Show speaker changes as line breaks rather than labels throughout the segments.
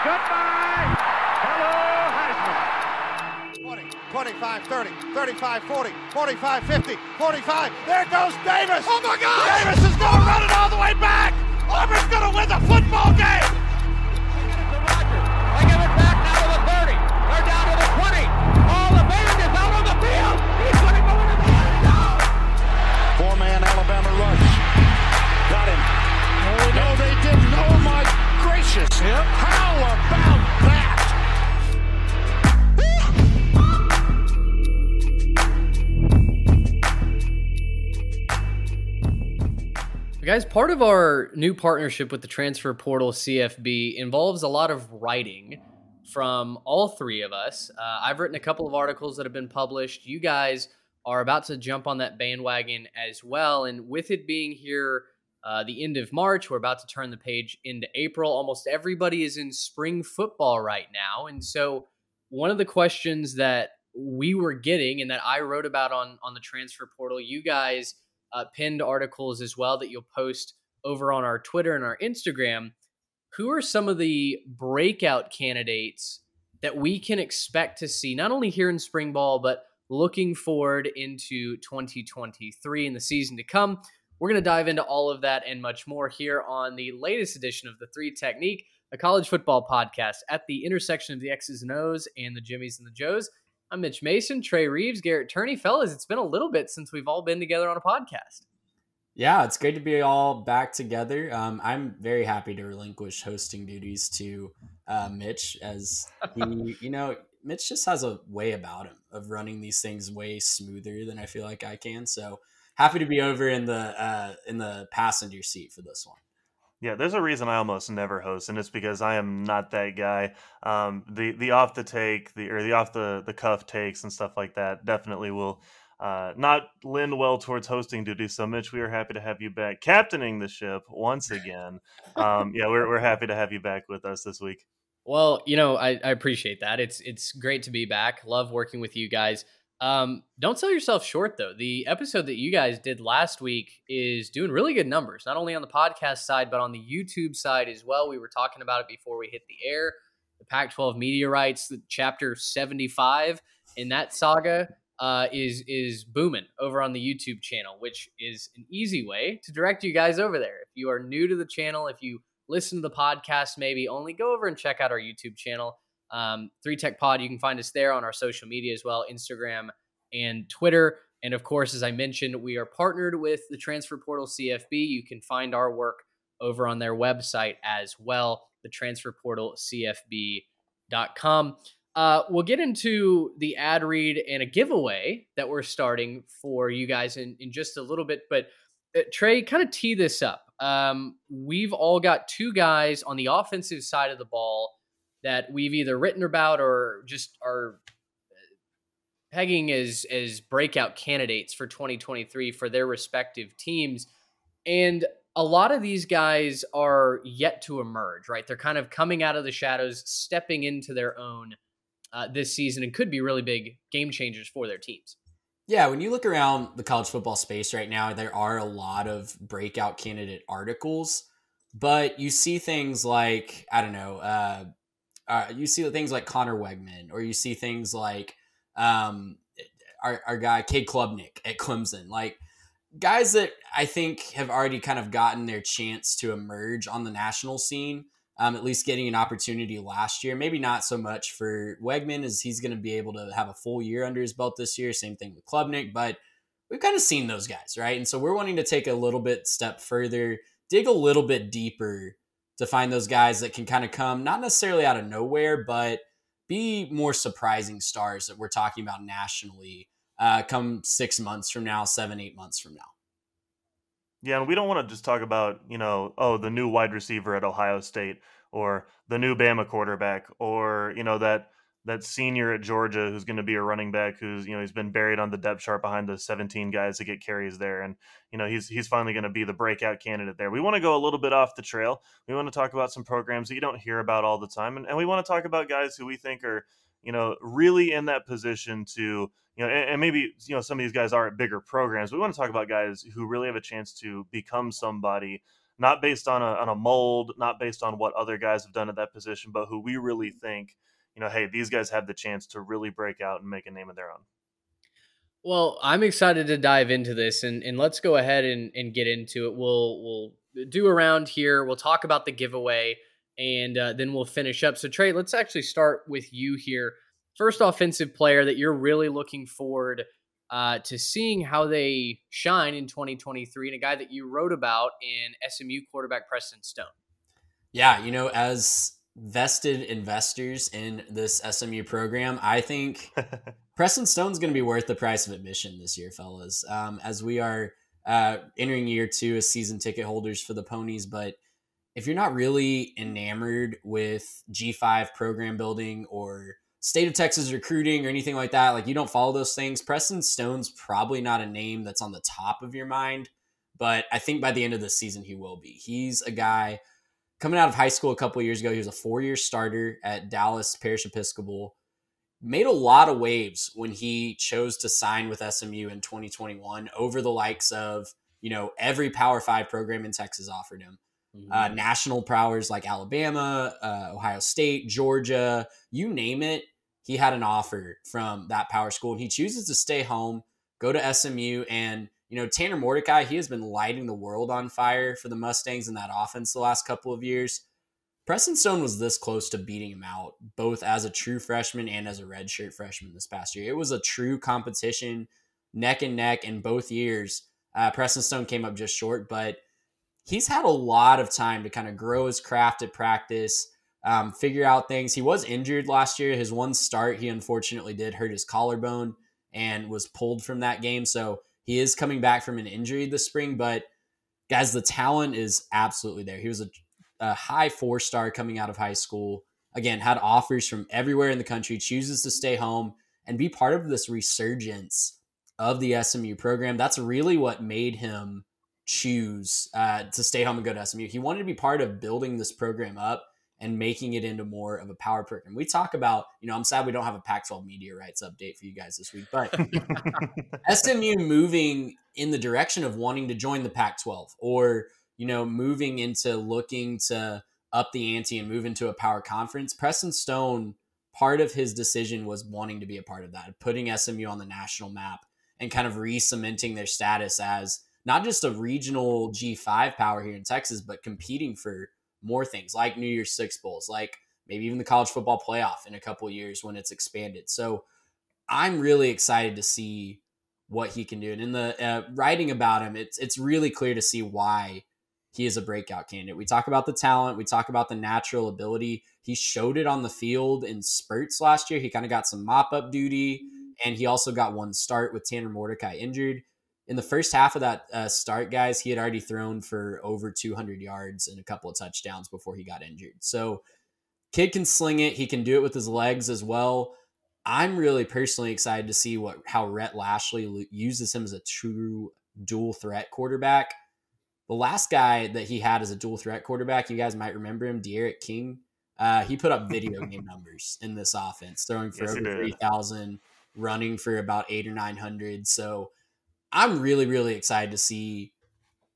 Goodbye. Hello, Heisman.
20, 25, 30, 35, 40, 45, 50, 45. There goes Davis. Oh my God! Davis is going to run it all the way back. Auburn's going to win the football game.
They
Guys, part of our new partnership with the Transfer Portal CFB involves a lot of writing from all three of us. Uh, I've written a couple of articles that have been published. You guys are about to jump on that bandwagon as well. And with it being here uh, the end of March, we're about to turn the page into April. Almost everybody is in spring football right now. And so, one of the questions that we were getting and that I wrote about on, on the Transfer Portal, you guys uh, pinned articles as well that you'll post over on our Twitter and our Instagram. Who are some of the breakout candidates that we can expect to see, not only here in spring ball, but looking forward into 2023 and the season to come? We're going to dive into all of that and much more here on the latest edition of the Three Technique, a college football podcast at the intersection of the X's and O's and the Jimmies and the Joes. I'm Mitch Mason, Trey Reeves, Garrett Turney. Fellas, it's been a little bit since we've all been together on a podcast.
Yeah, it's great to be all back together. Um, I'm very happy to relinquish hosting duties to uh, Mitch, as he, you know, Mitch just has a way about him of running these things way smoother than I feel like I can. So happy to be over in the uh, in the passenger seat for this one.
Yeah, there's a reason I almost never host, and it's because I am not that guy. Um, the the off the take, the or the off the the cuff takes and stuff like that definitely will uh, not lend well towards hosting duties. So, Mitch, we are happy to have you back, captaining the ship once again. Um, yeah, we're we're happy to have you back with us this week.
Well, you know, I, I appreciate that. It's it's great to be back. Love working with you guys. Um, don't sell yourself short though. The episode that you guys did last week is doing really good numbers, not only on the podcast side, but on the YouTube side as well. We were talking about it before we hit the air. The Pac 12 media rights, chapter 75 in that saga uh, is is booming over on the YouTube channel, which is an easy way to direct you guys over there. If you are new to the channel, if you listen to the podcast, maybe only go over and check out our YouTube channel um, Three Tech Pod. You can find us there on our social media as well, Instagram and Twitter. And of course, as I mentioned, we are partnered with the Transfer Portal CFB. You can find our work over on their website as well, the Transfer Portal CFB.com. Uh, we'll get into the ad read and a giveaway that we're starting for you guys in, in just a little bit. But uh, Trey, kind of tee this up. Um, we've all got two guys on the offensive side of the ball that we've either written about or just are pegging as as breakout candidates for 2023 for their respective teams. And a lot of these guys are yet to emerge right? They're kind of coming out of the shadows stepping into their own uh, this season and could be really big game changers for their teams.
Yeah, when you look around the college football space right now, there are a lot of breakout candidate articles, but you see things like I don't know, uh, uh, you see things like Conner Weigman, or you see things like um, our, our guy Cade Klubnik at Clemson, like guys that I think have already kind of gotten their chance to emerge on the national scene. Um, at least getting an opportunity last year. Maybe not so much for Wegman, as he's going to be able to have a full year under his belt this year. Same thing with Klubnik, but we've kind of seen those guys, right? And so we're wanting to take a little bit step further, dig a little bit deeper to find those guys that can kind of come not necessarily out of nowhere, but be more surprising stars that we're talking about nationally uh, come six months from now, seven, eight months from now.
Yeah, and we don't want to just talk about, you know, oh, the new wide receiver at Ohio State or the new Bama quarterback or, you know, that that senior at Georgia who's going to be a running back who's, you know, he's been buried on the depth chart behind the 17 guys that get carries there and, you know, he's he's finally going to be the breakout candidate there. We want to go a little bit off the trail. We want to talk about some programs that you don't hear about all the time and, and we want to talk about guys who we think are, you know, really in that position to you know, and, and, maybe you know some of these guys are at bigger programs. We want to talk about guys who really have a chance to become somebody, not based on a on a mold, not based on what other guys have done at that position, but who we really think, you know, hey, these guys have the chance to really break out and make a name of their own.
Well, I'm excited to dive into this and, and let's go ahead and, and get into it. We'll we'll do around here. We'll talk about the giveaway and uh, then we'll finish up. So Trey, let's actually start with you here. First offensive player that you're really looking forward uh, to seeing how they shine in 2023, and a guy that you wrote about in SMU quarterback Preston Stone.
Yeah, you know, as vested investors in this SMU program, I think Preston Stone's going to be worth the price of admission this year, fellas. Um, as we are uh, entering year two as season ticket holders for the Ponies, but if you're not really enamored with G5 program building or state of Texas recruiting or anything like that, like you don't follow those things, Preston Stone's probably not a name that's on the top of your mind. But I think by the end of the season, he will be. He's a guy coming out of high school a couple years ago. He was a four year starter at Dallas Parish Episcopal. Made a lot of waves when he chose to sign with SMU in 2021 over the likes of, you know, every Power Five program in Texas offered him. Mm-hmm. Uh, national powers like Alabama, uh, Ohio State, Georgia, you name it, he had an offer from that power school, and he chooses to stay home, go to SMU, and you know Tanner Mordecai, he has been lighting the world on fire for the Mustangs in that offense the last couple of years. Preston Stone was this close to beating him out, both as a true freshman and as a redshirt freshman this past year. It was a true competition, neck and neck in both years. Uh, Preston Stone came up just short, but he's had a lot of time to kind of grow his craft at practice, um, figure out things. He was injured last year. His one start, he unfortunately did hurt his collarbone and was pulled from that game. So he is coming back from an injury this spring. But guys, the talent is absolutely there. He was a, a high four star coming out of high school. Again, had offers from everywhere in the country, chooses to stay home and be part of this resurgence of the SMU program. That's really what made him choose uh, to stay home and go to SMU. He wanted to be part of building this program up and making it into more of a power program. We talk about, you know, I'm sad we don't have a Pac 12 media rights update for you guys this week, but SMU moving in the direction of wanting to join the Pac 12 or, you know, moving into looking to up the ante and move into a power conference. Preston Stone, part of his decision was wanting to be a part of that, putting SMU on the national map and kind of re cementing their status as not just a regional G5 power here in Texas, but competing for more things like New Year's Six Bowls, like maybe even the college football playoff in a couple years when it's expanded. So I'm really excited to see what he can do. And in the uh, writing about him, it's it's really clear to see why he is a breakout candidate. We talk about the talent, we talk about the natural ability. He showed it on the field in spurts last year. He kind of got some mop up duty, and he also got one start with Tanner Mordecai injured in the first half of that uh, start, guys, he had already thrown for over 200 yards and a couple of touchdowns before he got injured. So, kid can sling it. He can do it with his legs as well. I'm really personally excited to see what how Rhett Lashlee uses him as a true dual threat quarterback. The last guy that he had as a dual threat quarterback, you guys might remember him, D'Eriq King. Uh, he put up video game numbers in this offense, throwing for yes, over 3,000, running for about eight or 900. So, I'm really, really excited to see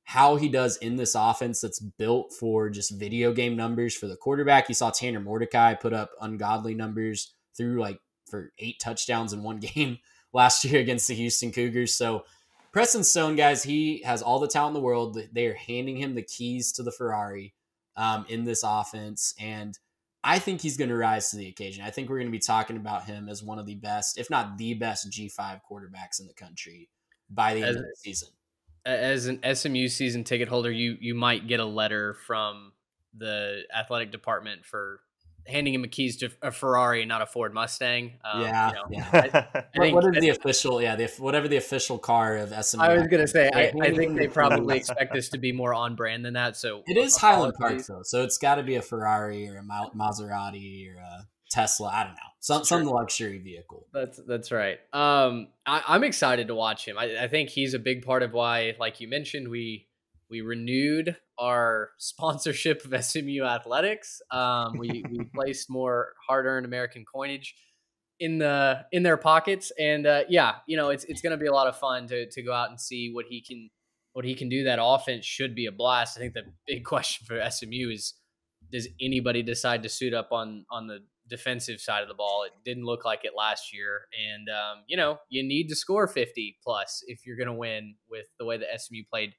how he does in this offense that's built for just video game numbers for the quarterback. You saw Tanner Mordecai put up ungodly numbers through like for eight touchdowns in one game last year against the Houston Cougars. So Preston Stone, guys, he has all the talent in the world. They are handing him the keys to the Ferrari um, in this offense. And I think he's going to rise to the occasion. I think we're going to be talking about him as one of the best, if not the best G5 quarterbacks in the country by the as, end of the season.
As an SMU season ticket holder, you you might get a letter from the athletic department for handing him a keys to a Ferrari, not a Ford Mustang.
Um, yeah, you know, yeah. I, I think, what is the official? Yeah, the, whatever the official car of SMU.
I was gonna say, I, I, think they probably expect this to be more on brand than that. So
it is Highland Park though, so it's got to be a Ferrari or a Maserati or a Tesla. I don't know some some luxury vehicle.
That's that's right. Um, I, am excited to watch him. I, I, think he's a big part of why, like you mentioned, we we renewed our sponsorship of SMU athletics. Um, we we placed more hard earned American coinage in the in their pockets, and uh, yeah, you know it's it's going to be a lot of fun to to go out and see what he can what he can do, that offense should be a blast. I think the big question for SMU is does anybody decide to suit up on on the defensive side of the ball? It didn't look like it last year, and um, you know you need to score 50 plus if you're going to win with the way that SMU played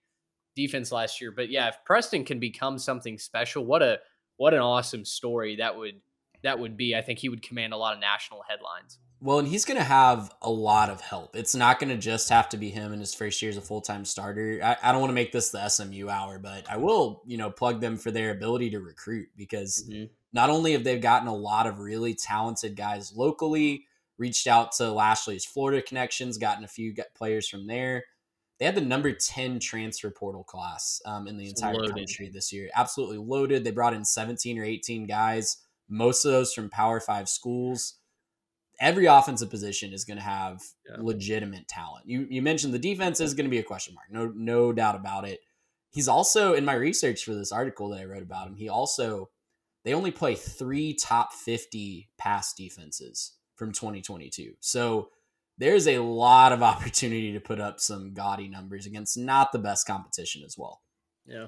defense last year. But yeah, if Preston can become something special, what a what an awesome story that would that would be. I think he would command a lot of national headlines.
Well, and he's going to have a lot of help. It's not going to just have to be him in his first year as a full time starter. I, I, don't want to make this the SMU hour, but I will, you know, plug them for their ability to recruit because mm-hmm. Not only have they gotten a lot of really talented guys locally, reached out to Lashlee's Florida connections, gotten a few players from there. They had the number 10 transfer portal class um, in the entire loaded. country this year. Absolutely loaded. They brought in 17 or 18 guys, most of those from Power Five schools every offensive position is going to have yeah. legitimate talent. You you mentioned the defense is going to be a question mark. No no doubt about it. He's also in my research for this article that I wrote about him. He also they only play 3 top 50 pass defenses from 2022. So there's a lot of opportunity to put up some gaudy numbers against not the best competition as well.
Yeah.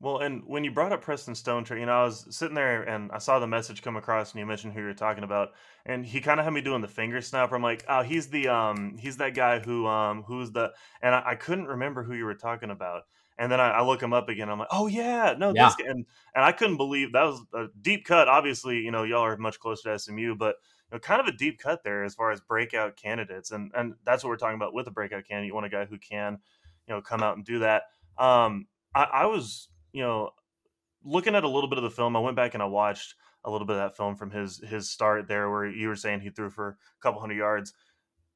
Well, and when you brought up Preston Stone, you know, I was sitting there and I saw the message come across, and you mentioned who you were talking about, and he kind of had me doing the finger snap. I'm like, oh, he's the um, he's that guy who um, who's the, and I, I couldn't remember who you were talking about, and then I, I, look him up again. I'm like, oh yeah, no, yeah. this and and I couldn't believe that was a deep cut. Obviously, you know, y'all are much closer to SMU, but you know, kind of a deep cut there as far as breakout candidates, and and that's what we're talking about with a breakout candidate. You want a guy who can, you know, come out and do that. Um, I, I was you know, looking at a little bit of the film, I went back and I watched a little bit of that film from his his start there, where you were saying he threw for a couple hundred yards.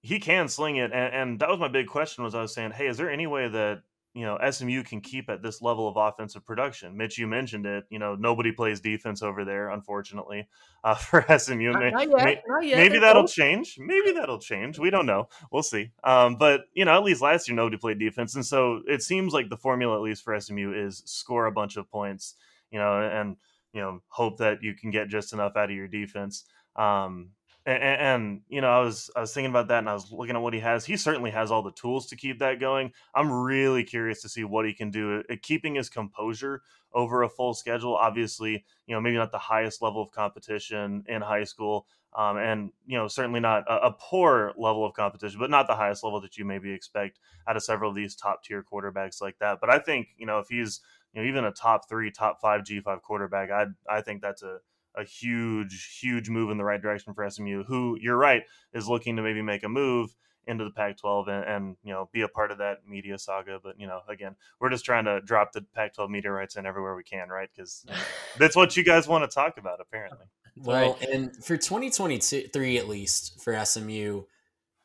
He can sling it, and, and that was my big question. Was I was saying, hey, is there any way that you know SMU can keep at this level of offensive production. Mitch, you mentioned it. You know nobody plays defense over there, unfortunately, uh, for SMU.
Not, not yet, not yet.
Maybe that'll change. Maybe that'll change. We don't know. We'll see. Um, but you know, at least last year nobody played defense, and so it seems like the formula, at least for SMU, is score a bunch of points. You know, and you know hope that you can get just enough out of your defense. Um, and, and, you know, I was I was thinking about that, and I was looking at what he has. He certainly has all the tools to keep that going. I'm really curious to see what he can do at keeping his composure over a full schedule. Obviously, you know, maybe not the highest level of competition in high school, um, and you know, certainly not a, a, poor level of competition, but not the highest level that you maybe expect out of several of these top tier quarterbacks like that. But I think you know, if he's you know even a top three, top five G five quarterback, I I think that's a a huge, huge move in the right direction for SMU, who you're right is looking to maybe make a move into the Pac-12 and, and, you know be a part of that media saga. But you know, again, we're just trying to drop the Pac-12 media rights in everywhere we can, right? Because that's what you guys want to talk about, apparently.
Well, right. and for 2023 at least for SMU,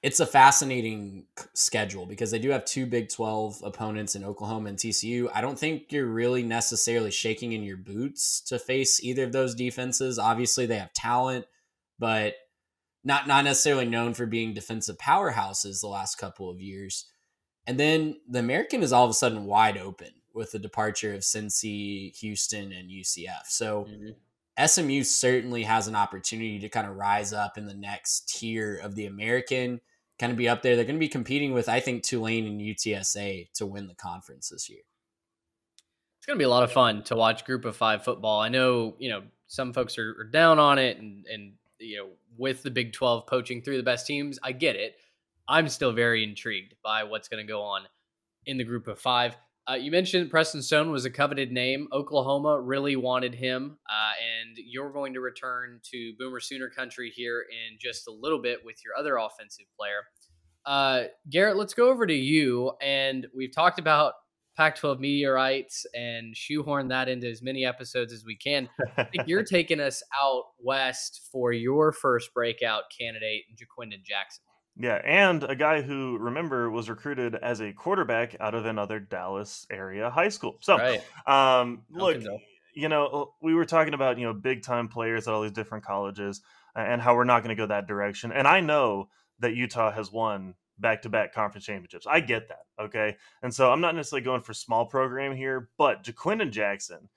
it's a fascinating schedule because they do have two Big 12 opponents in Oklahoma and TCU. I don't think you're really necessarily shaking in your boots to face either of those defenses. Obviously, they have talent, but not not necessarily known for being defensive powerhouses the last couple of years. And then the American is all of a sudden wide open with the departure of Cincy, Houston, and UCF. So mm-hmm. SMU certainly has an opportunity to kind of rise up in the next tier of the American kind of be up there. They're going to be competing with, I think, Tulane and UTSA to win the conference this year.
It's going to be a lot of fun to watch Group of Five football. I know, you know, some folks are, are down on it, and and you know, with the Big Twelve poaching through the best teams, I get it. I'm still very intrigued by what's going to go on in the Group of Five. Uh, you mentioned Preston Stone was a coveted name. Oklahoma really wanted him, uh, and you're going to return to Boomer Sooner country here in just a little bit with your other offensive player. Uh, Garrett, let's go over to you. And we've talked about Pac 12 media rights and shoehorn that into as many episodes as we can. I think you're taking us out west for your first breakout candidate, Ja'Quinden Jackson.
Yeah, and a guy who remember was recruited as a quarterback out of another Dallas area high school. So, right. um, look, you know, uh, we were talking about you know big time players at all these different colleges and how we're not going to go that direction. And I know that Utah has won back to back conference championships. I get that, okay. And so I'm not necessarily going for small program here, but Ja'Quinden Jackson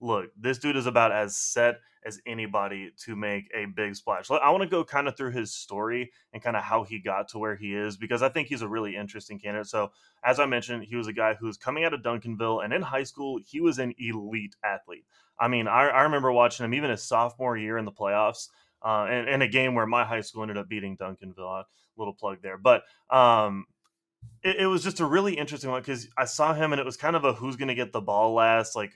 look, this dude is about as set as anybody to make a big splash. I want to go kind of through his story and kind of how he got to where he is because I think he's a really interesting candidate. So, as I mentioned, he was a guy who's coming out of Duncanville, and in high school, he was an elite athlete. I mean, I, I remember watching him even his sophomore year in the playoffs. Uh, and, and a game where my high school ended up beating Duncanville. A little plug there, but um, it, it, was just a really interesting one because I saw him and it was kind of a who's going to get the ball last, like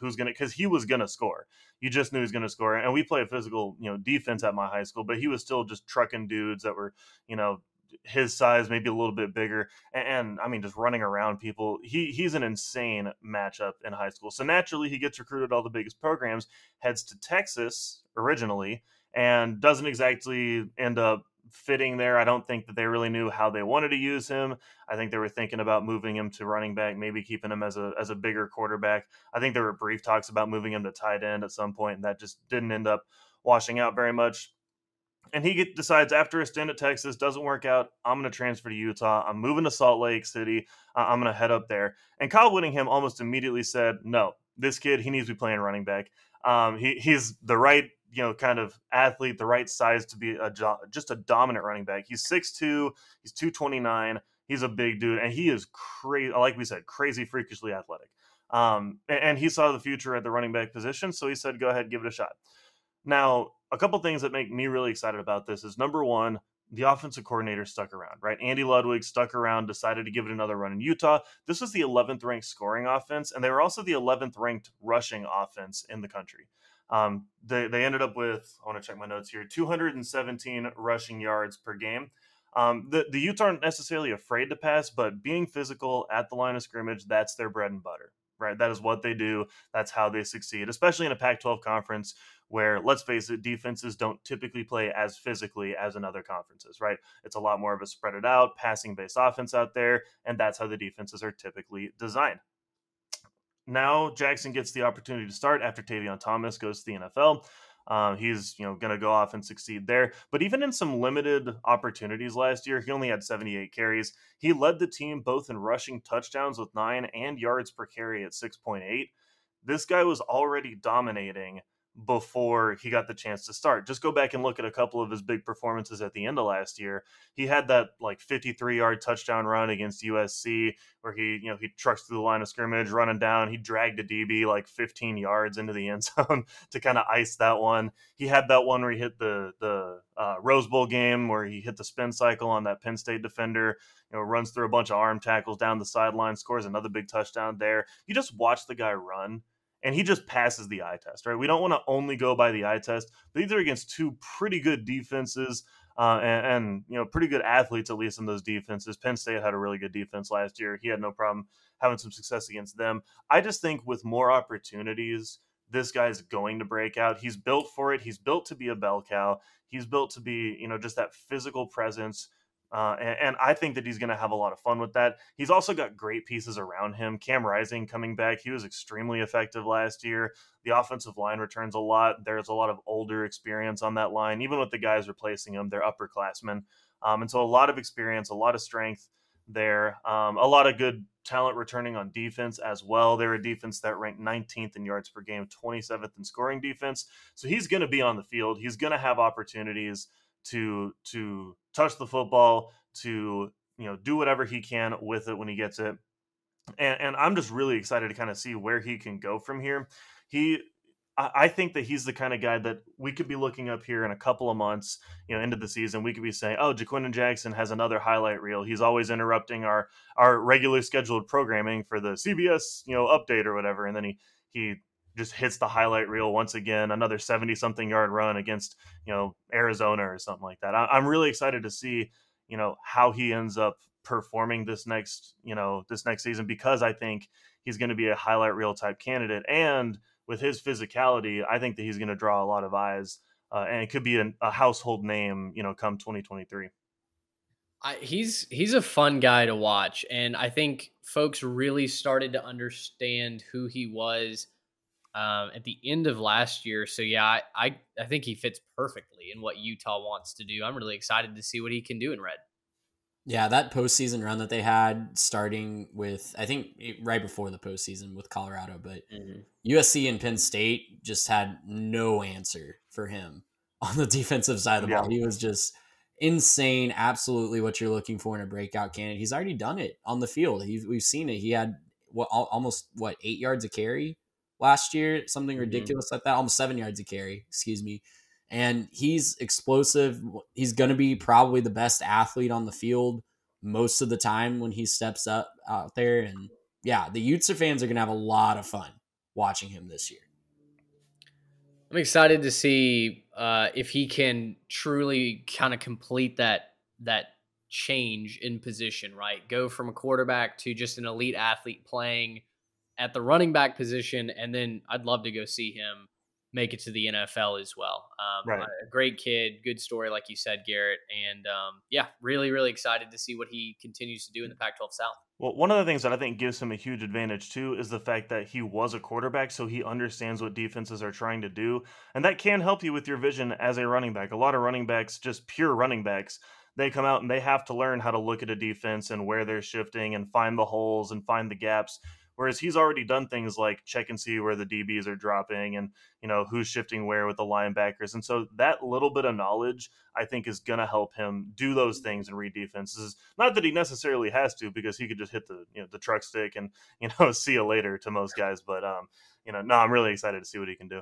who's going to because he was going to score. You just knew he was going to score, and we play a physical, you know, defense at my high school, but he was still just trucking dudes that were, you know, his size, maybe a little bit bigger, and, and, I mean, just running around people. He he's an insane matchup in high school. So naturally, he gets recruited all the biggest programs, heads to Texas originally, and doesn't exactly end up fitting there. I don't think that they really knew how they wanted to use him. I think they were thinking about moving him to running back, maybe keeping him as a as a bigger quarterback. I think there were brief talks about moving him to tight end at some point, and that just didn't end up washing out very much. And he get, decides after a stint at Texas doesn't work out. I'm going to transfer to Utah. I'm moving to Salt Lake City. Uh, I'm going to head up there. And Kyle Whittingham almost immediately said, "No, this kid he needs to be playing running back. Um, he, he's the right you know kind of athlete, the right size to be a just a dominant running back. He's 6'2", he's 229. He's a big dude and he is crazy like we said, crazy freakishly athletic. Um, and, and he saw the future at the running back position, so he said go ahead, give it a shot. Now, a couple things that make me really excited about this is number one, the offensive coordinator stuck around, right? Andy Ludwig stuck around, decided to give it another run in Utah. This was the 11th ranked scoring offense, and they were also the 11th ranked rushing offense in the country. Um, they, they ended up with, I want to check my notes here, 217 rushing yards per game. Um, the, the Utes aren't necessarily afraid to pass, but being physical at the line of scrimmage, that's their bread and butter, right? That is what they do. That's how they succeed, especially in a Pac 12 conference where, let's face it, defenses don't typically play as physically as in other conferences, right? It's a lot more of a spread it out, passing based offense out there, and that's how the defenses are typically designed now Jackson gets the opportunity to start after Tavion Thomas goes to the NFL. Um, he's you know going to go off and succeed there. But even in some limited opportunities last year, he only had 78 carries. He led the team both in rushing touchdowns with nine and yards per carry at 6.8. This guy was already dominating before he got the chance to start. Just go back and look at a couple of his big performances at the end of last year. He had that like 53 yard touchdown run against USC where he, you know, he trucks through the line of scrimmage, running down. He dragged a DB like 15 yards into the end zone to kind of ice that one. He had that one where he hit the the uh, Rose Bowl game where he hit the spin cycle on that Penn State defender. You know, runs through a bunch of arm tackles down the sideline, scores another big touchdown there. You just watch the guy run and he just passes the eye test, right? We don't want to only go by the eye test, these are against two pretty good defenses uh, and, and, you know pretty good athletes at least in those defenses. Penn State had a really good defense last year. He had no problem having some success against them. I just think with more opportunities, this guy's going to break out. He's built for it. He's built to be a bell cow. He's built to be you know just that physical presence uh, and, and, I think that he's going to have a lot of fun with that. He's also got great pieces around him. Cam Rising coming back, he was extremely effective last year. The offensive line returns a lot. There's a lot of older experience on that line. Even with the guys replacing him, they're upperclassmen. Um, and so a lot of experience, a lot of strength there. Um, a lot of good talent returning on defense as well. They're a defense that ranked 19th in yards per game, 27th in scoring defense. So he's going to be on the field. He's going to have opportunities to to touch the football, to you know do whatever he can with it when he gets it. And, and I'm just really excited to kind of see where he can go from here. He I think that he's the kind of guy that we could be looking up here in a couple of months, you know, into the season. We could be saying, "Oh, Ja'Quinden Jackson has another highlight reel. He's always interrupting our our regularly scheduled programming for the CBS, you know, update or whatever." And then he he just hits the highlight reel once again, another 70 something yard run against, you know, Arizona or something like that. I, am really excited to see, you know, how he ends up performing this next, you know, this next season because I think he's going to be a highlight reel type candidate. And with his physicality, I think that he's going to draw a lot of eyes uh, and it could be an, a household name, you know, come 2023.
I, he's he's a fun guy to watch, and I think folks really started to understand who he was um, at the end of last year. So yeah, I, I, I think he fits perfectly in what Utah wants to do. I'm really excited to see what he can do in red.
Yeah, that postseason run that they had, starting with I think right before the postseason with Colorado, but mm-hmm. USC and Penn State just had no answer for him on the defensive side of the yeah. ball. He was just insane, absolutely what you're looking for in a breakout candidate. He's already done it on the field. He, we've seen it. He had what almost what eight yards of carry last year, something mm-hmm. ridiculous mm-hmm. like that, almost seven yards of carry. Excuse me and he's explosive. He's going to be probably the best athlete on the field most of the time when he steps up out there. And yeah, the Utes fans are going to have a lot of fun watching him this year.
I'm excited to see uh, if he can truly kind of complete that that change in position. Right, go from a quarterback to just an elite athlete playing at the running back position, and then I'd love to go see him make it to the NFL as well. Um, right. A great kid, good story, like you said, Garrett. And um, yeah, really, really excited to see what he continues to do in the Pac 12 South.
Well, one of the things that I think gives him a huge advantage too is the fact that he was a quarterback, so he understands what defenses are trying to do. And that can help you with your vision as a running back. A lot of running backs, just pure running backs, they come out and they have to learn how to look at a defense and where they're shifting and find the holes and find the gaps Whereas he's already done things like check and see where the DBs are dropping and, you know, who's shifting where with the linebackers. And so that little bit of knowledge, I think, is going to help him do those things and read defenses. Not that he necessarily has to, because he could just hit the, you know, the truck stick and, you know, see you later to most guys. But, um, you know, no, I'm really excited to see what he can do.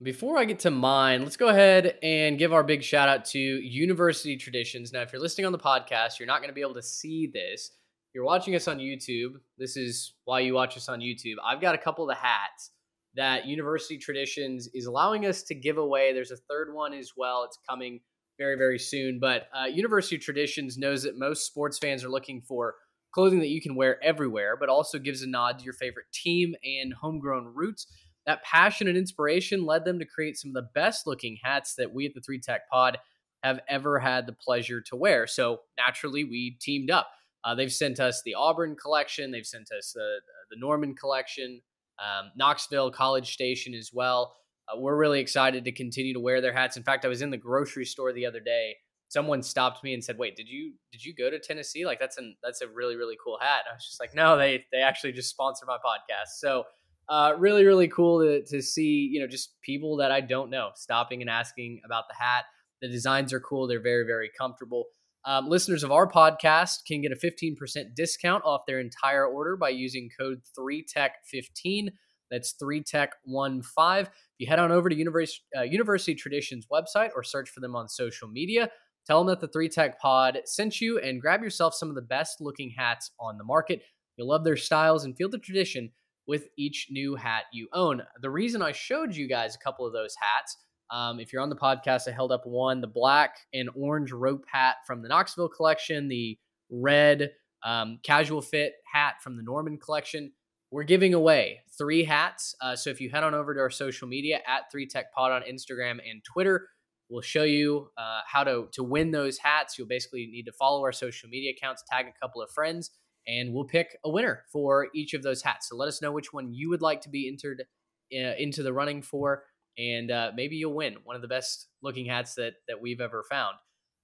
Before I get to mine, let's go ahead and give our big shout out to University Traditions. Now, if you're listening on the podcast, you're not going to be able to see this you're watching us on YouTube, this is why you watch us on YouTube. I've got a couple of the hats that University Traditions is allowing us to give away. There's a third one as well. It's coming very, very soon. But uh, University Traditions knows that most sports fans are looking for clothing that you can wear everywhere, but also gives a nod to your favorite team and homegrown roots. That passion and inspiration led them to create some of the best looking hats that we at the Three Tech Pod have ever had the pleasure to wear. So naturally, we teamed up. Uh, they've sent us the Auburn collection. They've sent us the the Norman collection, um, Knoxville College Station as well. Uh, we're really excited to continue to wear their hats. In fact, I was in the grocery store the other day. Someone stopped me and said, "Wait, did you did you go to Tennessee? Like that's an that's a really really cool hat." And I was just like, "No, they they actually just sponsor my podcast." So uh, really really cool to to see you know just people that I don't know stopping and asking about the hat. The designs are cool. They're very very comfortable. Um, listeners of our podcast can get a 15% discount off their entire order by using code 3TECH15. That's 3TECH15. If you head on over to University, uh, University Traditions website or search for them on social media, tell them that the 3 Tech Pod sent you and grab yourself some of the best looking hats on the market. You'll love their styles and feel the tradition with each new hat you own. The reason I showed you guys a couple of those hats um, if you're on the podcast, I held up one the black and orange rope hat from the Knoxville collection, the red um, casual fit hat from the Norman collection. We're giving away three hats. Uh, so if you head on over to our social media at 3 Tech Pod on Instagram and Twitter, we'll show you uh, how to, to win those hats. You'll basically need to follow our social media accounts, tag a couple of friends, and we'll pick a winner for each of those hats. So let us know which one you would like to be entered uh, into the running for and uh, maybe you'll win one of the best looking hats that that we've ever found.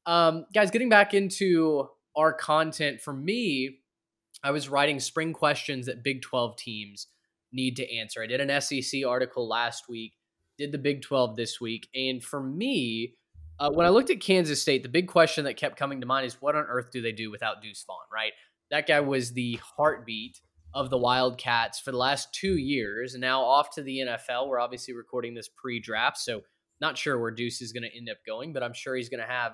Um, guys, getting back into our content for me, I was writing spring questions that Big 12 teams need to answer. I did an SEC article last week, did the Big 12 this week, and for me, uh, when I looked at Kansas State, the big question that kept coming to mind is what on earth do they do without Deuce Vaughn, right? That guy was the heartbeat of the Wildcats for the last two years. And now off to the NFL. We're obviously recording this pre draft. So not sure where Deuce is going to end up going, but I'm sure he's going to have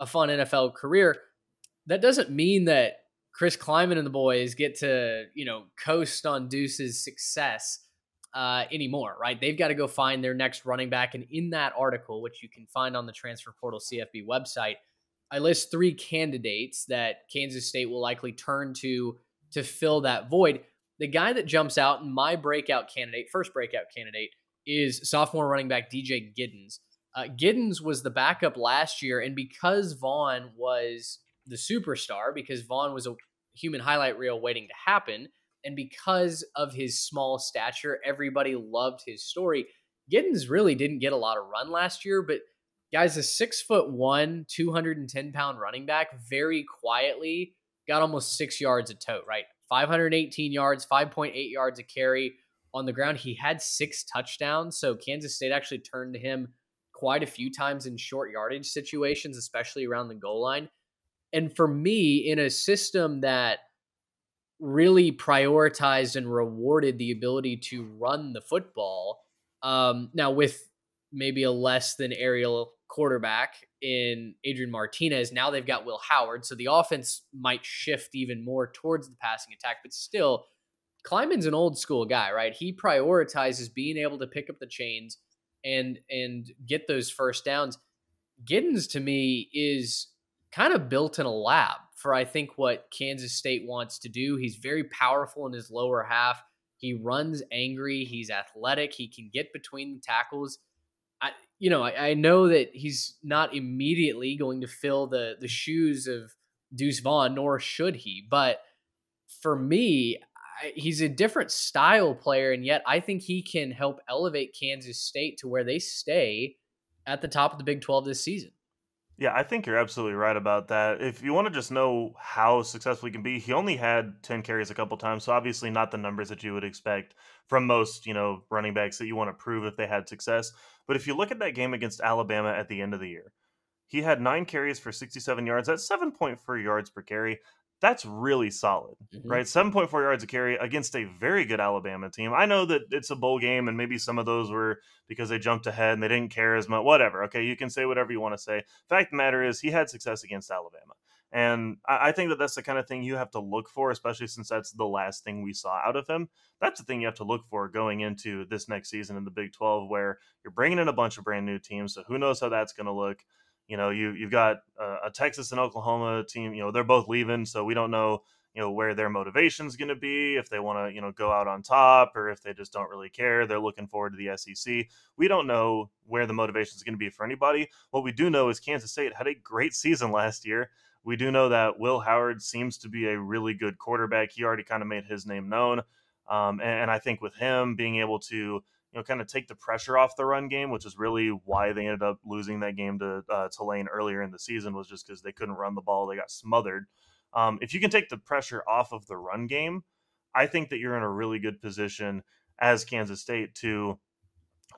a fun NFL career. That doesn't mean that Chris Klieman and the boys get to, you know, coast on Deuce's success uh, anymore, right? They've got to go find their next running back. And in that article, which you can find on the Transfer Portal CFB website, I list three candidates that Kansas State will likely turn to to fill that void. The guy that jumps out my breakout candidate, first breakout candidate, is sophomore running back DJ Giddens. Uh, Giddens was the backup last year, and because Vaughn was the superstar, because Vaughn was a human highlight reel waiting to happen, and because of his small stature, everybody loved his story. Giddens really didn't get a lot of run last year, but Guys, a six foot one, 210 pound running back, very quietly got almost six yards a tote, right? 518 yards, 5.8 yards a carry on the ground. He had six touchdowns. So Kansas State actually turned to him quite a few times in short yardage situations, especially around the goal line. And for me, in a system that really prioritized and rewarded the ability to run the football, um, now with maybe a less than aerial quarterback in Adrian Martinez, now they've got Will Howard. So the offense might shift even more towards the passing attack, but still, Klieman's an old school guy, right? He prioritizes being able to pick up the chains and and get those first downs. Giddens to me is kind of built in a lab for I think what Kansas State wants to do. He's very powerful in his lower half. He runs angry. He's athletic. He can get between the tackles. I, you know, I, I know that he's not immediately going to fill the the shoes of Deuce Vaughn, nor should he. But for me, he's a different style player, and yet I think he can help elevate Kansas State to where they stay at the top of the Big 12 this season.
Yeah, I think you're absolutely right about that. If you want to just know how successful he can be, he only had 10 carries a couple times, so obviously not the numbers that you would expect from most, you know, running backs that you want to prove if they had success. But if you look at that game against Alabama at the end of the year, he had 9 carries for 67 yards. That's 7.4 yards per carry that's really solid, mm-hmm. right? 7.4 yards a carry against a very good Alabama team. I know that it's a bowl game and maybe some of those were because they jumped ahead and they didn't care as much. Whatever. Okay. You can say whatever you want to say. Fact the matter is, he had success against Alabama. And I think that that's the kind of thing you have to look for, especially since that's the last thing we saw out of him. That's the thing you have to look for going into this next season in the Big 12, where you're bringing in a bunch of brand new teams. So who knows how that's going to look. You know, you you've got a, Texas and Oklahoma team. You know, they're both leaving, so we don't know you know where their motivation is going to be if they want to you know go out on top or if they just don't really care they're looking forward to the sec we don't know where the motivation is going to be for anybody. What we do know is kansas state had a great season last year. We do know that will howard seems to be a really good quarterback. He already kind of made his name known um, and, and, i think with him being able to you know, kind of take the pressure off the run game, which is really why they ended up losing that game to uh, Tulane earlier in the season, was just because they couldn't run the ball. They got smothered. Um, if you can take the pressure off of the run game, I think that you're in a really good position as Kansas State to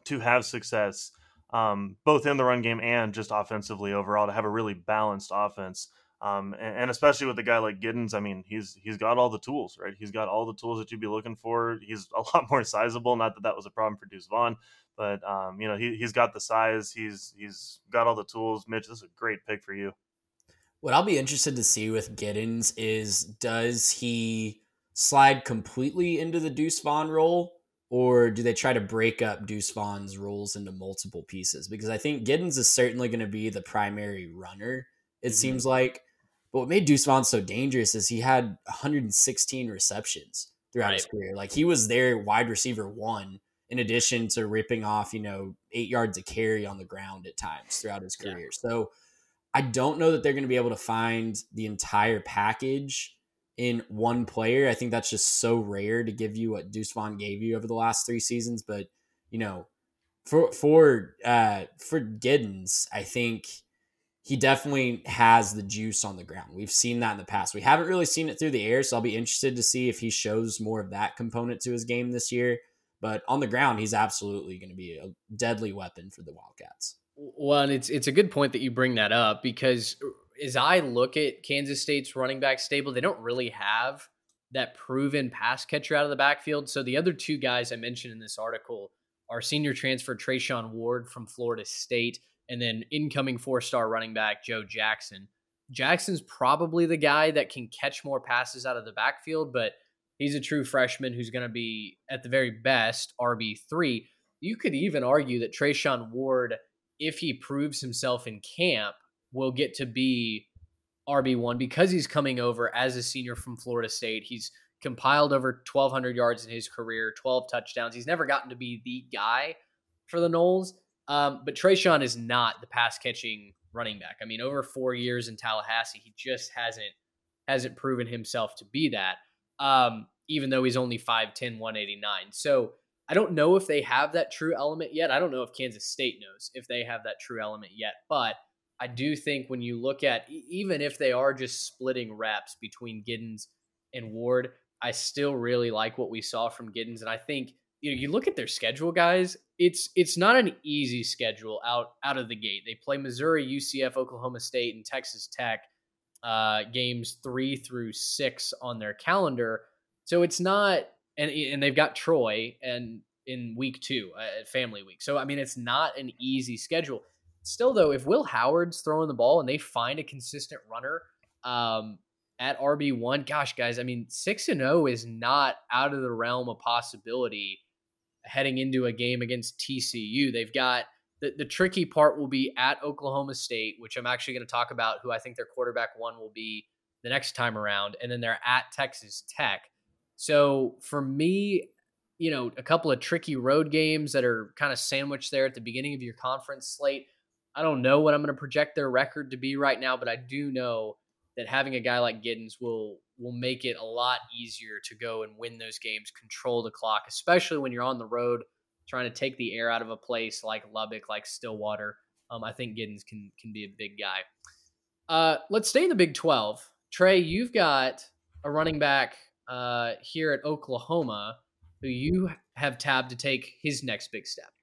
to have success um, both in the run game and just offensively overall to have a really balanced offense um, and, and, especially with a guy like Giddens, I mean, he's he's got all the tools, right? He's got all the tools that you'd be looking for. He's a lot more sizable. Not that that was a problem for Deuce Vaughn, but um, you know, he he's got the size. He's he's got all the tools. Mitch, this is a great pick for you.
What I'll be interested to see with Giddens is does he slide completely into the Deuce Vaughn role, or do they try to break up Deuce Vaughn's roles into multiple pieces? Because I think Giddens is certainly going to be the primary runner. It mm-hmm. seems like but what made Deuce Vaughn so dangerous is he had 116 receptions throughout right. his career. Like he was their wide receiver one, in addition to ripping off, you know, eight yards of carry on the ground at times throughout his career. Yeah. So I don't know that they're going to be able to find the entire package in one player. I think that's just so rare to give you what Deuce Vaughn gave you over the last three seasons. But you know, for for uh for Giddens, I think he definitely has the juice on the ground. We've seen that in the past. We haven't really seen it through the air, so I'll be interested to see if he shows more of that component to his game this year. But on the ground, he's absolutely going to be a deadly weapon for the Wildcats.
Well, and it's it's a good point that you bring that up because uh, as I look at Kansas State's running back stable, they don't really have that proven pass catcher out of the backfield. So the other two guys I mentioned in this article are senior transfer Treshaun Ward from Florida State and then incoming four star running back Joe Jackson. Jackson's probably the guy that can catch more passes out of the backfield, but he's a true freshman who's going to be, at the very best, RB3. You could even argue that Treshaun Ward, if he proves himself in camp, will get to be RB1 because he's coming over as a senior from Florida State. He's compiled over 1,200 yards in his career, 12 touchdowns. He's never gotten to be the guy for the Noles um, but Treshaun is not the pass catching running back. I mean, over four years in Tallahassee, he just hasn't hasn't proven himself to be that. Um, even though he's only 5'10, 189. So I don't know if they have that true element yet. I don't know if Kansas State knows if they have that true element yet. But I do think when you look at even if they are just splitting reps between Giddens and Ward, I still really like what we saw from Giddens, and I think you know you look at their schedule, guys. It's it's not an easy schedule out out of the gate. They play Missouri, UCF, Oklahoma State, and Texas Tech uh, games three through six on their calendar. So it's not, and and they've got Troy and in week two, uh, family week. So I mean, it's not an easy schedule. Still, though, if Will Howard's throwing the ball and they find a consistent runner um, at RB one, gosh, guys, I mean, six and zero oh is not out of the realm of possibility heading into a game against TCU. They've got the, the tricky part will be at Oklahoma State, which I'm actually going to talk about who I think their quarterback one will be the next time around. And then they're at Texas Tech. So for me, you know, a couple of tricky road games that are kind of sandwiched there at the beginning of your conference slate. I don't know what I'm going to project their record to be right now, but I do know that having a guy like Giddens will will make it a lot easier to go and win those games, control the clock, especially when you're on the road trying to take the air out of a place like Lubbock, like Stillwater. Um, I think Giddens can can be a big guy. Uh, let's stay in the Big 12. Trey, you've got a running back uh, here at Oklahoma who you have tabbed to take his next big step.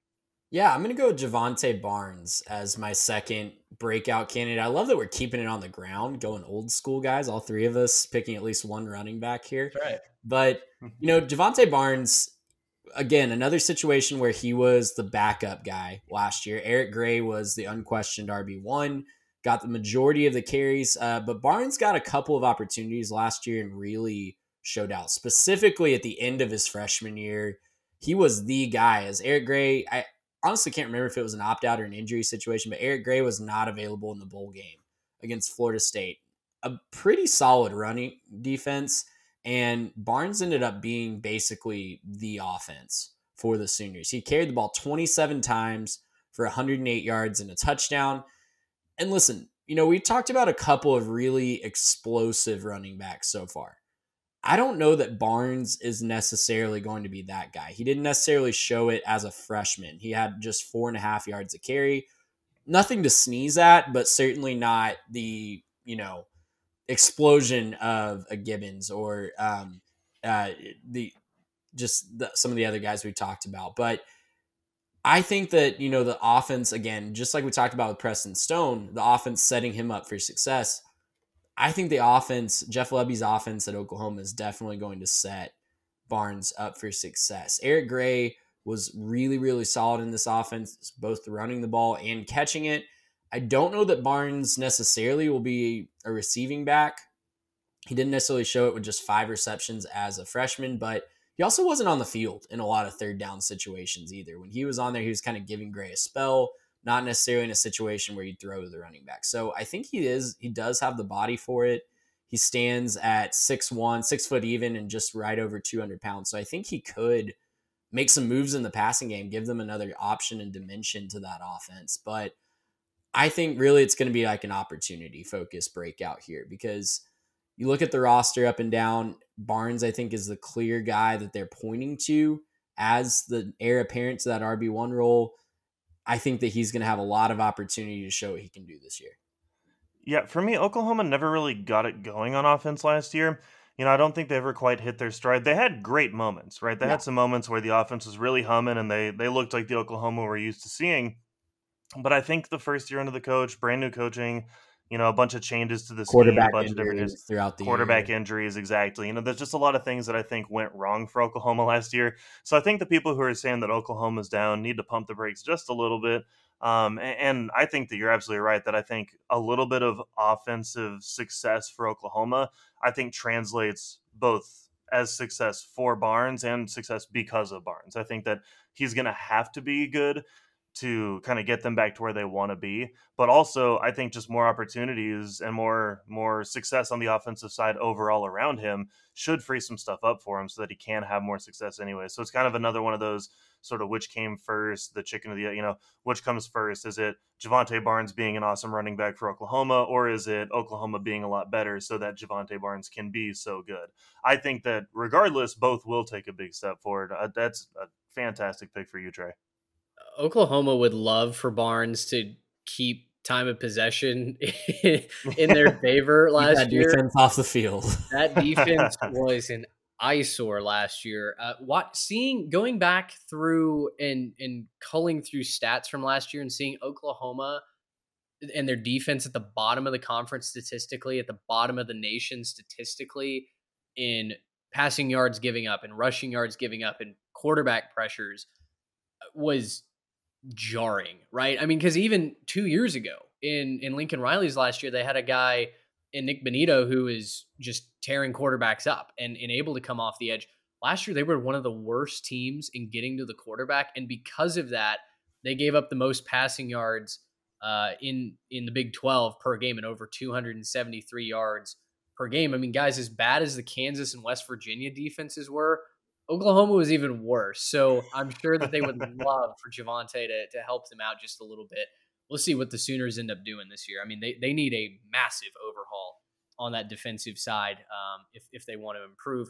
Yeah, I'm going to go Jovantae Barnes as my second breakout candidate. I love that we're keeping it on the ground, going old school guys, all three of us picking at least one running back here.
Right.
But, you know, Jovantae Barnes, again, another situation where he was the backup guy last year. Eric Gray was the unquestioned RB1, got the majority of the carries, uh, but Barnes got a couple of opportunities last year and really showed out, specifically at the end of his freshman year. He was the guy as Eric Gray. I, honestly can't remember if it was an opt out or an injury situation, but Eric Gray was not available in the bowl game against Florida State. A pretty solid running defense, and Barnes ended up being basically the offense for the Sooners. He carried the ball 27 times for 108 yards and a touchdown. And listen, you know, we talked about a couple of really explosive running backs so far. I don't know that Barnes is necessarily going to be that guy. He didn't necessarily show it as a freshman. He had just four and a half yards of carry. Nothing to sneeze at, but certainly not the, you know, explosion of a Gibbons or um, uh, the just the, some of the other guys we talked about. But I think that, you know, the offense, again, just like we talked about with Preston Stone, the offense setting him up for success I think the offense, Jeff Lebby's offense at Oklahoma is definitely going to set Barnes up for success. Eric Gray was really, really solid in this offense, both running the ball and catching it. I don't know that Barnes necessarily will be a receiving back. He didn't necessarily show it with just five receptions as a freshman, but he also wasn't on the field in a lot of third down situations either. When he was on there, he was kind of giving Gray a spell not necessarily in a situation where you throw the running back. So I think he is he does have the body for it. He stands at six one, six foot even, and just right over two hundred pounds. So I think he could make some moves in the passing game, give them another option and dimension to that offense. But I think really it's going to be like an opportunity focus breakout here because you look at the roster up and down. Barnes, I think, is the clear guy that they're pointing to as the heir apparent to that RB1 role. I think that he's going to have a lot of opportunity to show what he can do this year.
Yeah, for me, Oklahoma never really got it going on offense last year. You know, I don't think they ever quite hit their stride. They had great moments, right? They yeah. had some moments where the offense was really humming and they they looked like the Oklahoma we're used to seeing. But I think the first year under the coach, brand new coaching, you know, a bunch of changes to the
quarterback
scheme, a bunch
of different
throughout the quarterback year. injuries, exactly. You know, there's just a lot of things that I think went wrong for Oklahoma last year. So I think the people who are saying that Oklahoma's down need to pump the brakes just a little bit. Um, and I think that you're absolutely right that I think a little bit of offensive success for Oklahoma, I think translates both as success for Barnes and success because of Barnes. I think that he's going to have to be good to kind of get them back to where they want to be. But also, I think just more opportunities and more more success on the offensive side overall around him should free some stuff up for him so that he can have more success anyway. So it's kind of another one of those sort of which came first, the chicken of the you know which comes first? Is it Jovantae Barnes being an awesome running back for Oklahoma, or is it Oklahoma being a lot better so that Jovantae Barnes can be so good? I think that regardless, both will take a big step forward. Uh, that's a fantastic pick for you, Trey.
Oklahoma would love for Barnes to keep time of possession in their favor last
that
year.
Defense off the field.
that defense was an eyesore last year. Uh, what seeing going back through and and culling through stats from last year and seeing Oklahoma and their defense at the bottom of the conference statistically, at the bottom of the nation statistically, in passing yards giving up and rushing yards giving up and quarterback pressures uh, was jarring, right? I mean, because even two years ago in in Lincoln Riley's last year, they had a guy in Nick Bonitto who is just tearing quarterbacks up and, and able to come off the edge. Last year, they were one of the worst teams in getting to the quarterback, and because of that, they gave up the most passing yards uh, in in the Big Twelve per game, and over 273 yards per game. I mean, guys, as bad as the Kansas and West Virginia defenses were, Oklahoma was even worse. So I'm sure that they would love for Jovantae to, to help them out just a little bit. We'll see what the Sooners end up doing this year. I mean, they, they need a massive overhaul on that defensive side um, if, if they want to improve.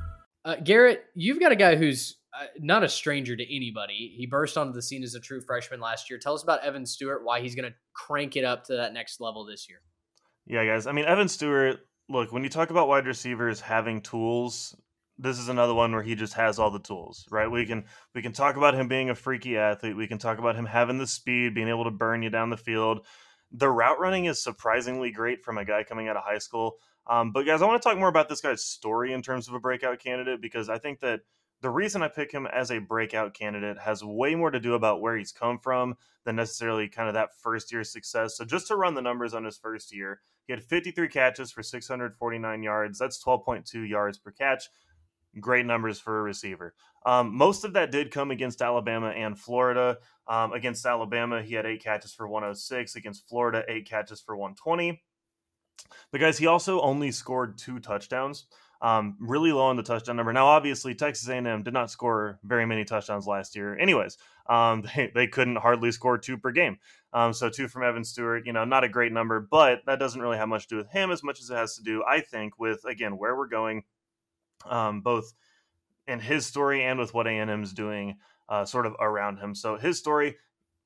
Uh, Garrett, you've got a guy who's uh, not a stranger to anybody. He burst onto the scene as a true freshman last year. Tell us about Evan Stewart, why he's going to crank it up to that next level this year.
Yeah, guys. I mean, Evan Stewart, look, when you talk about wide receivers having tools, this is another one where he just has all the tools, right? We can we can talk about him being a freaky athlete. We can talk about him having the speed, being able to burn you down the field. The route running is surprisingly great from a guy coming out of high school. Um, but guys, I want to talk more about this guy's story in terms of a breakout candidate because I think that the reason I pick him as a breakout candidate has way more to do about where he's come from than necessarily kind of that first year success. So just to run the numbers on his first year, he had 53 catches for 649 yards. That's 12.2 yards per catch. Great numbers for a receiver. Um, most of that did come against Alabama and Florida. Um, against Alabama, he had eight catches for 106. Against Florida, eight catches for 120. But guys, he also only scored two touchdowns. Um, really low on the touchdown number. Now, obviously, Texas A&M did not score very many touchdowns last year. Anyways, um, they, they couldn't hardly score two per game. Um, so two from Evan Stewart, you know, not a great number, but that doesn't really have much to do with him as much as it has to do, I think, with again where we're going, um, both in his story and with what A&M is doing, uh, sort of around him. So his story,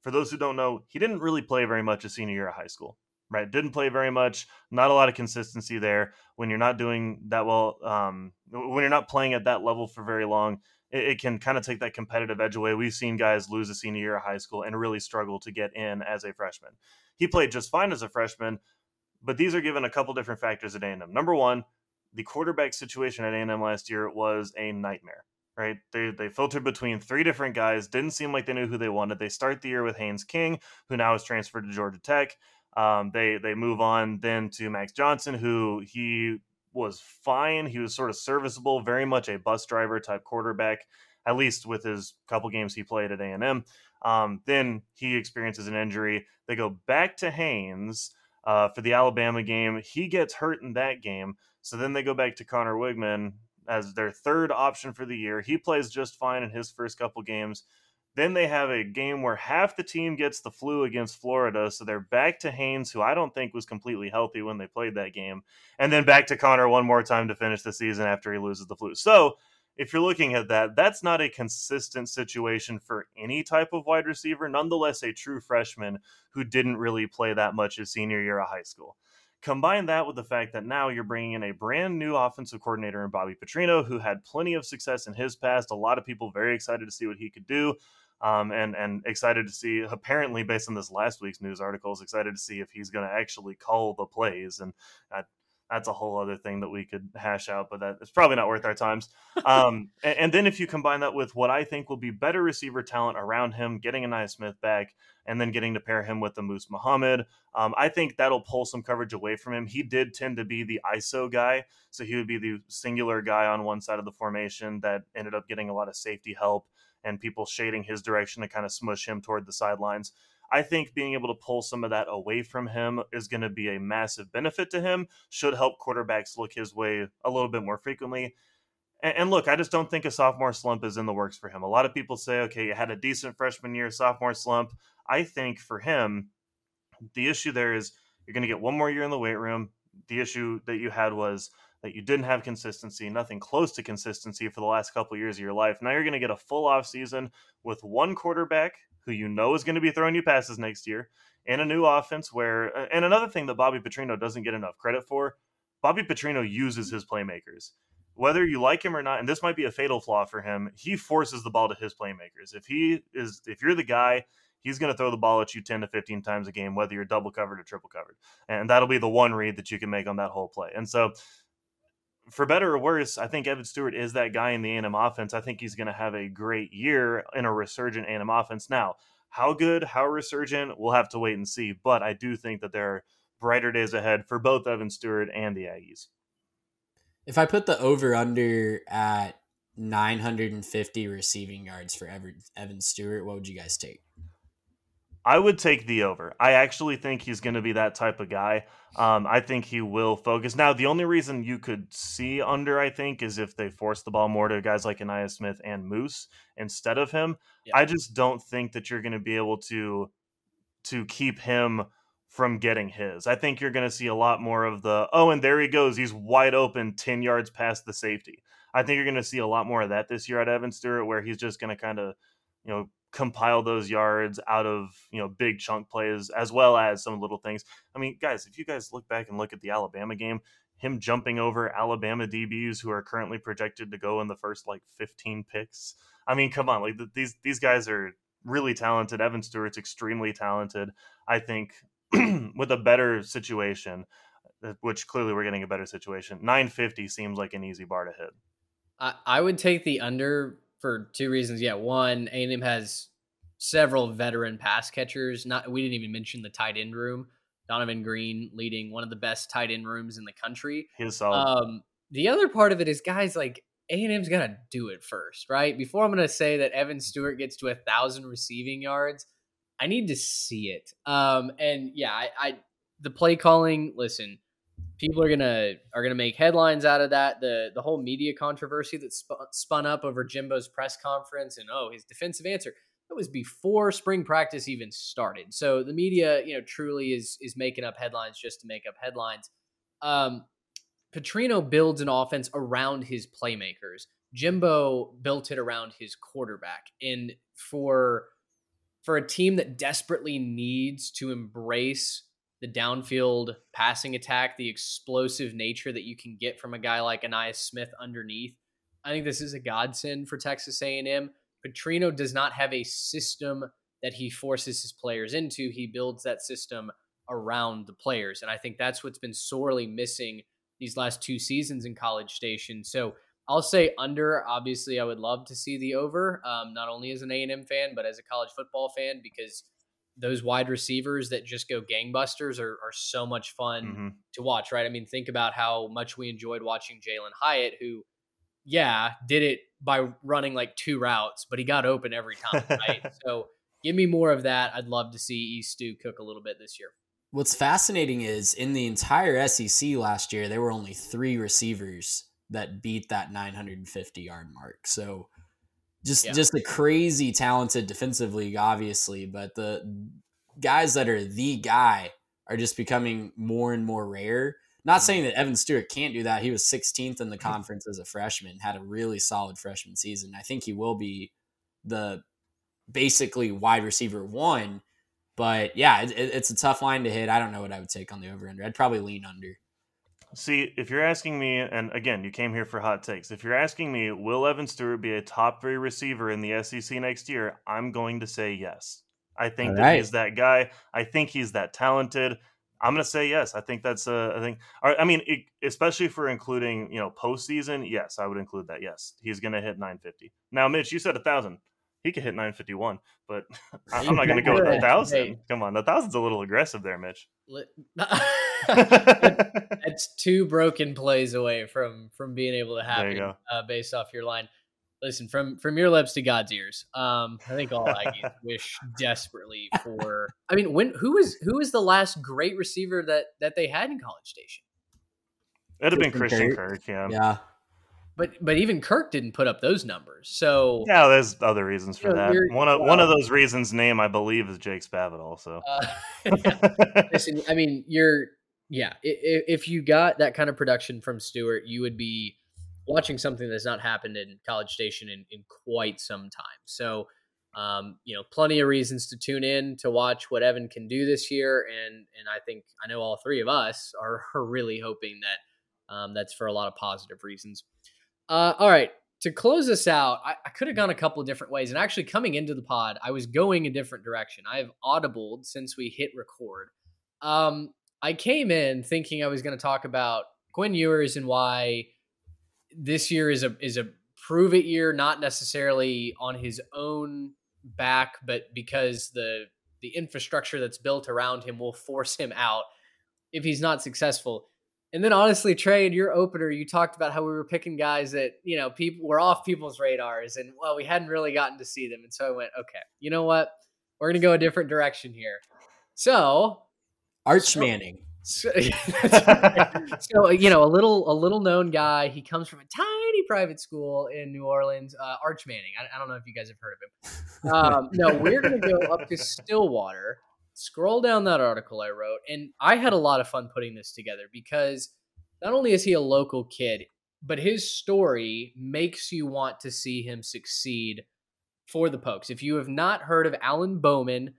for those who don't know, he didn't really play very much a senior year of high school right? Didn't play very much. Not a lot of consistency there. When you're not doing that well, um, when you're not playing at that level for very long, it, it can kind of take that competitive edge away. We've seen guys lose a senior year of high school and really struggle to get in as a freshman. He played just fine as a freshman, but these are given a couple different factors at A&M. Number one, the quarterback situation at A&M last year was a nightmare right? They they filtered between three different guys. Didn't seem like they knew who they wanted. They start the year with Haynes King, who now is transferred to Georgia Tech. Um, they they move on then to Max Johnson, who he was fine. He was sort of serviceable, very much a bus driver type quarterback, at least with his couple games he played at A and M. Um, then he experiences an injury. They go back to Haynes uh, for the Alabama game. He gets hurt in that game, so then they go back to Conner Weigman as their third option for the year. He plays just fine in his first couple games. Then they have a game where half the team gets the flu against Florida, so they're back to Haynes, who I don't think was completely healthy when they played that game, and then back to Conner one more time to finish the season after he loses the flu. So if you're looking at that, that's not a consistent situation for any type of wide receiver, nonetheless, a true freshman who didn't really play that much his senior year of high school. Combine that with the fact that now you're bringing in a brand new offensive coordinator in Bobby Petrino, who had plenty of success in his past. A lot of people very excited to see what he could do. Um, and and excited to see. Apparently, based on this last week's news articles, excited to see if he's going to actually call the plays. And I, that's a whole other thing that we could hash out, but that it's probably not worth our times. Um, and, and, then if you combine that with what I think will be better receiver talent around him, getting Ainias Smith back, and then getting to pair him with the Moose Muhammad, um, I think that'll pull some coverage away from him. He did tend to be the ISO guy, so he would be the singular guy on one side of the formation that ended up getting a lot of safety help and people shading his direction to kind of smush him toward the sidelines. I think being able to pull some of that away from him is going to be a massive benefit to him, should help quarterbacks look his way a little bit more frequently. And, and, look, I just don't think a sophomore slump is in the works for him. A lot of people say, okay, you had a decent freshman year, sophomore slump. I think for him, the issue there is you're going to get one more year in the weight room. The issue that you had was that you didn't have consistency, nothing close to consistency for the last couple of years of your life. Now you're going to get a full off season with one quarterback who you know is going to be throwing you passes next year, and a new offense where, uh, and another thing that Bobby Petrino doesn't get enough credit for, Bobby Petrino uses his playmakers. Whether you like him or not, and this might be a fatal flaw for him, he forces the ball to his playmakers. If he is, if you're the guy, he's going to throw the ball at you 10 to 15 times a game, whether you're double covered or triple covered. And that'll be the one read that you can make on that whole play. And so, for better or worse, I think Evan Stewart is that guy in the A&M offense. I think he's going to have a great year in a resurgent A&M offense. Now, how good, how resurgent, we'll have to wait and see. But I do think that there are brighter days ahead for both Evan Stewart and the Aggies.
If I put the over under at 950 receiving yards for Evan Stewart, what would you guys take?
I would take the over. I actually think he's going to be that type of guy. Um, I think he will focus. Now, the only reason you could see under, I think, is if they force the ball more to guys like Ainias Smith and Moose instead of him. Yeah. I just don't think that you're going to be able to to keep him from getting his. I think you're going to see a lot more of the oh, and there he goes, he's wide open, ten yards past the safety. I think you're going to see a lot more of that this year at Evan Stewart, where he's just going to kind of you know compile those yards out of you know big chunk plays as well as some little things. I mean, guys, if you guys look back and look at the Alabama game, him jumping over Alabama DBs who are currently projected to go in the first like 15 picks. I mean, come on, like these these guys are really talented. Evan Stewart's extremely talented. I think with a better situation, uh, which clearly we're getting a better situation. 950 seems like an easy bar to hit.
I, I would take the under for two reasons. Yeah, one, A&M has several veteran pass catchers. Not we didn't even mention the tight end room. Donovan Green leading one of the best tight end rooms in the country.
He's solid.
Um, the other part of it is guys like A&M's got to do it first, right? Before I'm going to say that Evan Stewart gets to a thousand receiving yards, I need to see it. Um, and yeah, I, I the play calling. Listen, people are gonna are gonna make headlines out of that. The the whole media controversy that sp- spun up over Jimbo's press conference and oh his defensive answer that was before spring practice even started. So the media, you know, truly is is making up headlines just to make up headlines. Um, Petrino builds an offense around his playmakers. Jimbo built it around his quarterback, and for for a team that desperately needs to embrace the downfield passing attack, the explosive nature that you can get from a guy like Ainias Smith underneath. I think this is a godsend for Texas A&M. Petrino does not have a system that he forces his players into. He builds that system around the players, and I think that's what's been sorely missing these last two seasons in College Station. So I'll say under. Obviously, I would love to see the over, um, not only as an A&M fan but as a college football fan because – those wide receivers that just go gangbusters are, are so much fun mm-hmm. to watch, right? I mean, think about how much we enjoyed watching Jalin Hyatt, who, yeah, did it by running like two routes, but he got open every time, right? so give me more of that. I'd love to see East Stu cook a little bit this year.
What's fascinating is in the entire SEC last year, there were only three receivers that beat that 950 yard mark. So just yeah. just a crazy talented defensive league, obviously, but the guys that are the guy are just becoming more and more rare. Not saying that Evan Stewart can't do that. He was 16th in the mm-hmm. conference as a freshman, had a really solid freshman season. I think he will be the basically wide receiver one. But yeah, it, it's a tough line to hit. I don't know what I would take on the over under. I'd probably lean under.
See, if you're asking me, and again, you came here for hot takes. If you're asking me, will Evan Stewart be a top three receiver in the SEC next year? I'm going to say yes. I think
All
that
right.
he's that guy. I think he's that talented. I'm going to say yes. I think that's uh, I think. I mean, it, especially for including you know postseason. Yes, I would include that. Yes, he's going to hit 950. Now, Mitch, you said a thousand. He could hit 951, but I- I'm not going to go with a
Hey.
thousand. Come on, the thousand's a little aggressive there, Mitch.
Li- That's two broken plays away from from being able to
There
happen
you
uh, based off your line. Listen, from from your lips to God's ears. Um, I think all Aggies wish desperately for. I mean, when who was who was the last great receiver that that they had in College Station?
It'd have been
Christian
Christian
Kirk.
Kirk. Yeah.
Yeah.
But but even Kirk didn't put up those numbers. So
Yeah, there's other reasons for
You know,
that. One of one of those reasons, name I believe, is Jake Spavital. Also,
uh, yeah. Listen, I mean, you're yeah. i- i- If you got that kind of production from Stewart, you would be watching something that's not happened in College Station in, in quite some time. So, um, you know, plenty of reasons to tune in to watch what Evan can do this year, and and I think I know all three of us are, are really hoping that um, that's for a lot of positive reasons. Uh, all right. To close this out, I, I could have gone a couple of different ways. And actually, coming into the pod, I was going a different direction. I have audibled since we hit record. Um, I came in thinking I was going to talk about Quinn Ewers and why this year is a is a prove it year, not necessarily on his own back, but because the the infrastructure that's built around him will force him out if he's not successful. And then honestly, Trey, in your opener, you talked about how we were picking guys that, you know, people were off people's radars and well, we hadn't really gotten to see them. And so I went, okay, you know what? We're gonna go a different direction here. So
Arch
So-
Manning.
so, so you know, a little a little known guy. He comes from a tiny private school in New Orleans. Uh, Arch Manning. I, I don't know if you guys have heard of him. Um, no, we're gonna go up to Stillwater. Scroll down that article I wrote, and I had a lot of fun putting this together because not only is he a local kid, but his story makes you want to see him succeed for the Pokes. If you have not heard of Alan Bowman,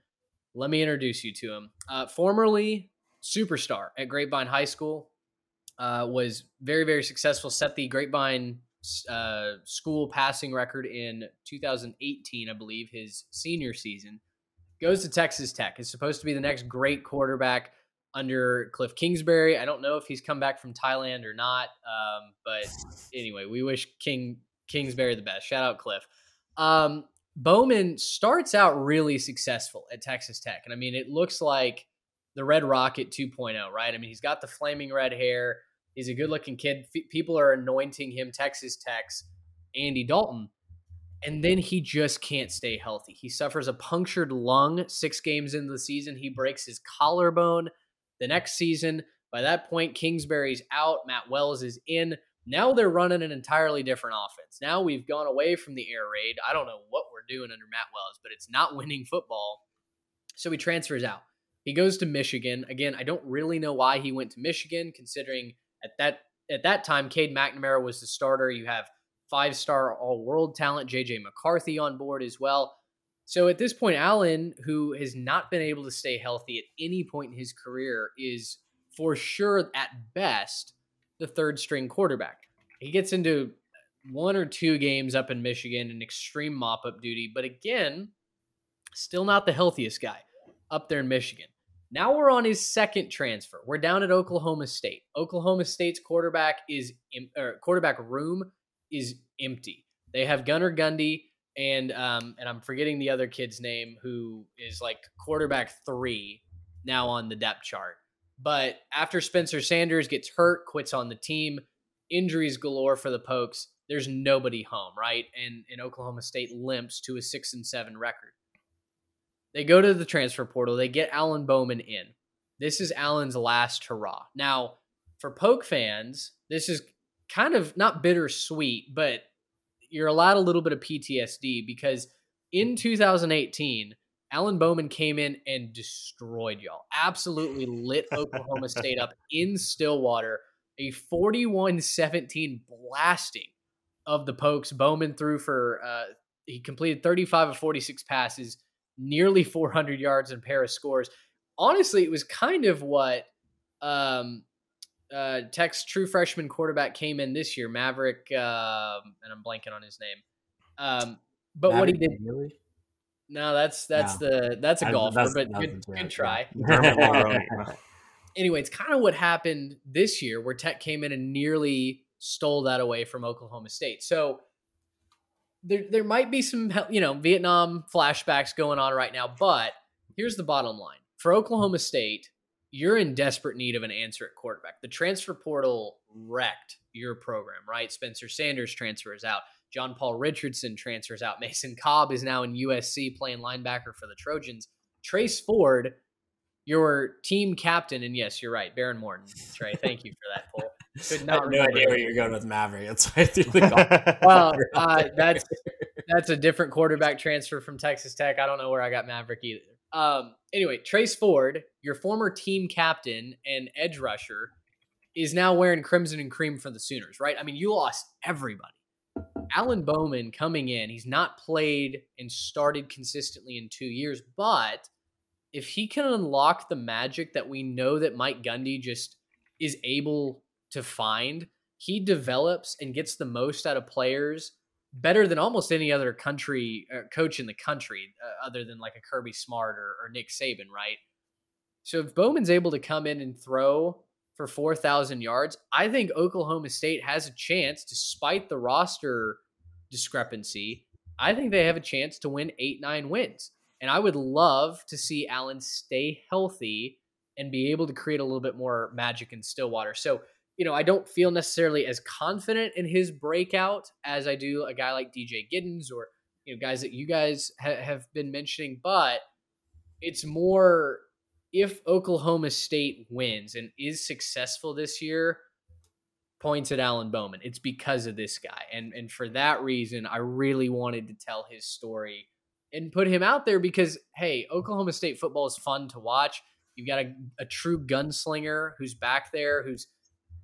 let me introduce you to him. Uh, formerly superstar at Grapevine High School, uh, was very, very successful, set the Grapevine uh, school passing record in 2018, I believe, his senior season. Goes to Texas Tech. Is supposed to be the next great quarterback under Cliff Kingsbury. I don't know if he's come back from Thailand or not. Um, but anyway, we wish King Kingsbury the best. Shout out Cliff. Um, Bowman starts out really successful at Texas Tech. And I mean, it looks like the Red Rocket 2.0, right? I mean, he's got the flaming red hair. He's a good looking kid. F- people are anointing him Texas Tech's Andy Dalton. And then he just can't stay healthy. He suffers a punctured lung six games into the season. He breaks his collarbone the next season. By that point, Kingsbury's out. Matt Wells is in. Now they're running an entirely different offense. Now we've gone away from the air raid. I don't know what we're doing under Matt Wells, but it's not winning football. So he transfers out. He goes to Michigan. Again, I don't really know why he went to Michigan, considering at that at that time, Cade McNamara was the starter. You have five-star all-world talent, JJ McCarthy on board as well. So at this point, Alan, who has not been able to stay healthy at any point in his career, is for sure at best the third string quarterback. He gets into one or two games up in Michigan in extreme mop up duty, but again, still not the healthiest guy up there in Michigan. Now we're on his second transfer. We're down at Oklahoma State. Oklahoma State's quarterback is or er, quarterback room is empty. They have Gunnar Gundy and um and I'm forgetting the other kid's name who is like quarterback 3 now on the depth chart. But after Spencer Sanders gets hurt, quits on the team, injuries galore for the Pokes, there's nobody home, right? And and Oklahoma State limps to a 6 and 7 record. They go to the transfer portal. They get Alan Bowman in. This is Alan's last hurrah. Now, for Poke fans, this is kind of not bittersweet, but you're allowed a little bit of PTSD because in 2018, Alan Bowman came in and destroyed y'all. Absolutely lit Oklahoma State up in Stillwater. A 41 17 blasting of the Pokes. Bowman threw for, uh, he completed 35 of 46 passes, nearly 400 yards and pair of scores. Honestly, it was kind of what um, uh, Tech's true freshman quarterback came in this year, Maverick, um, and I'm blanking on his name. Um, but what he did,
Really?
no, that's that's
No.
the that's a
I-
golfer,
that's-
but
that
good,
a
good try. Anyway, it's kind of what happened this year where Tech came in and nearly stole that away from Oklahoma State. So there there might be some you know Vietnam flashbacks going on right now, but here's the bottom line. For Oklahoma State, you're in desperate need of an answer at quarterback. The transfer portal wrecked your program, right? Spencer Sanders transfers out. John Paul Richardson transfers out. Mason Cobb is now in USC playing linebacker for the Trojans. Trace Ford, your team captain, and yes, you're right, Behren Morton. Trey, thank you for that poll. Could
I
not
had no idea where you're going with Maverick. That's why I threw the golf.
Well, uh, that's that's a different quarterback transfer from Texas Tech. I don't know where I got Maverick either. Um, anyway, Trace Ford, your former team captain and edge rusher, is now wearing crimson and cream for the Sooners, right? I mean, you lost everybody. Alan Bowman coming in, he's not played and started consistently in two years, but if he can unlock the magic that we know that Mike Gundy just is able to find, he develops and gets the most out of players better than almost any other country uh, coach in the country, uh, other than like a Kirby Smart or, or Nick Saban, right? So if Bowman's able to come in and throw for 4,000 yards, I think Oklahoma State has a chance, despite the roster discrepancy. I think they have a chance to win eight, nine wins. And I would love to see Alan stay healthy and be able to create a little bit more magic in Stillwater. So, you know, I don't feel necessarily as confident in his breakout as I do a guy like DJ Giddens or, you know, guys that you guys ha- have been mentioning, but it's more if Oklahoma State wins and is successful this year, points at Alan Bowman. It's because of this guy. And and for that reason, I really wanted to tell his story and put him out there because hey, Oklahoma State football is fun to watch. You've got a, a true gunslinger who's back there who's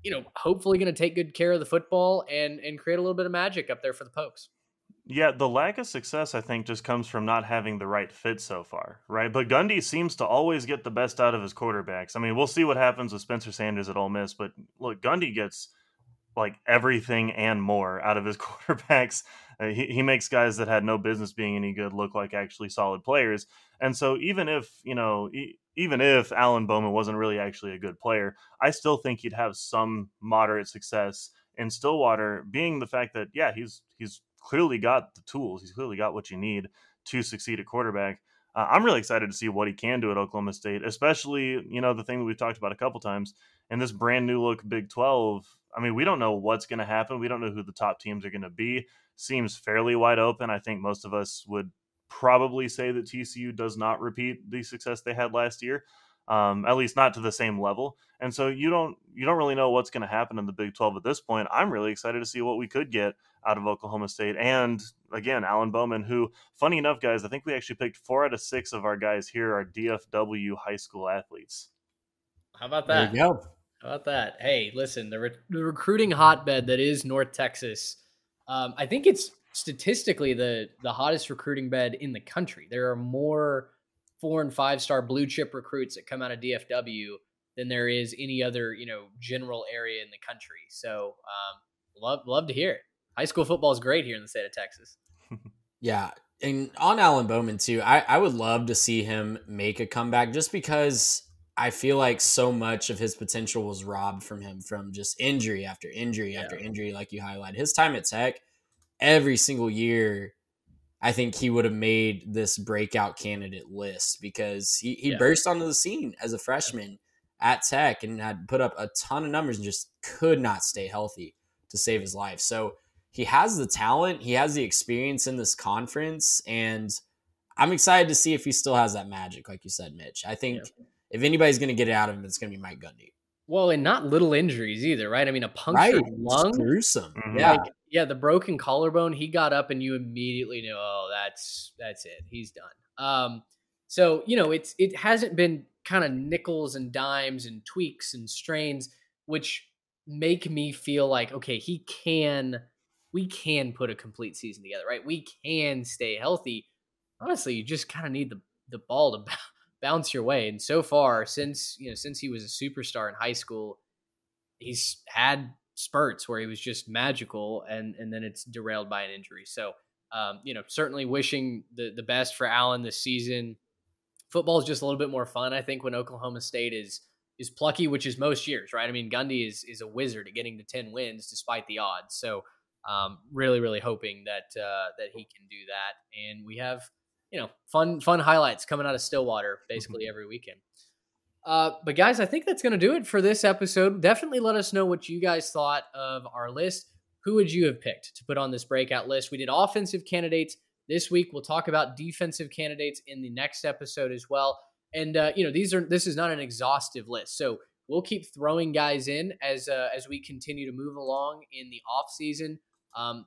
you know, hopefully going to take good care of the football and and create a little bit of magic up there for the Pokes.
Yeah, the lack of success, I think, just comes from not having the right fit so far, right? But Gundy seems to always get the best out of his quarterbacks. I mean, we'll see what happens with Spencer Sanders at Ole Miss, but look, Gundy gets like everything and more out of his quarterbacks. Uh, he, he makes guys that had no business being any good look like actually solid players. And so even if, you know, even if Alan Bowman wasn't really actually a good player, I still think he'd have some moderate success in Stillwater, being the fact that, yeah, he's he's clearly got the tools. He's clearly got what you need to succeed at quarterback. Uh, I'm really excited to see what he can do at Oklahoma State, especially, you know, the thing that we've talked about a couple times in this brand new look Big 12. I mean, we don't know what's going to happen. We don't know who the top teams are going to be. Seems fairly wide open. I think most of us would probably say that TCU does not repeat the success they had last year. Um, at least not to the same level. And so you don't you don't really know what's going to happen in the Big 12 at this point. I'm really excited to see what we could get out of Oklahoma State. And again, Alan Bowman, who, funny enough, guys, I think we actually picked four out of six of our guys here are DFW high school athletes.
How about
There
that?
you go.
How about that? Hey, listen, the, re- the recruiting hotbed that is North Texas, um, I think it's statistically the the hottest recruiting bed in the country. There are more four and five star blue chip recruits that come out of DFW than there is any other you know general area in the country. So um, love love to hear it. High school football is great here in the state of Texas.
Yeah. And on Alan Bowman too, I, I would love to see him make a comeback just because I feel like so much of his potential was robbed from him from just injury after injury after injury, like you highlighted. His time at Tech, every single year, I think he would have made this breakout candidate list because he, he
Yeah.
burst onto the scene as a freshman at Tech and had put up a ton of numbers and just could not stay healthy to save his life. So he has the talent, he has the experience in this conference, and I'm excited to see if he still has that magic, like you said, Mitch. I think if anybody's going to get it out of him, it's going to be Mike Gundy.
Well, and not little injuries either, right? I mean, a
Right?
punctured
It's
lung.
gruesome.
Mhm.
Yeah.
Like, yeah, the broken collarbone, he got up and you immediately knew, oh, that's that's it. He's done. Um, so, you know, it's it hasn't been kind of nickels and dimes and tweaks and strains, which make me feel like, okay, he can we can put a complete season together, right? We can stay healthy. Honestly, you just kind of need the the ball to b- bounce your way. And so far, since you know, since he was a superstar in high school, he's had spurts where he was just magical, and and then it's derailed by an injury. So, um, you know, certainly wishing the the best for Alan this season. Football is just a little bit more fun, I think, when Oklahoma State is is plucky, which is most years, right? I mean, Gundy is is a wizard at getting to ten wins despite the odds. So, um, really, really hoping that uh, that he can do that, and we have you know fun fun highlights coming out of Stillwater basically every weekend. Uh, but guys, I think that's going to do it for this episode. Definitely let us know what you guys thought of our list. Who would you have picked to put on this breakout list? We did offensive candidates this week. We'll talk about defensive candidates in the next episode as well. And uh, you know, these are this is not an exhaustive list, so we'll keep throwing guys in as uh, as we continue to move along in the off season. Um,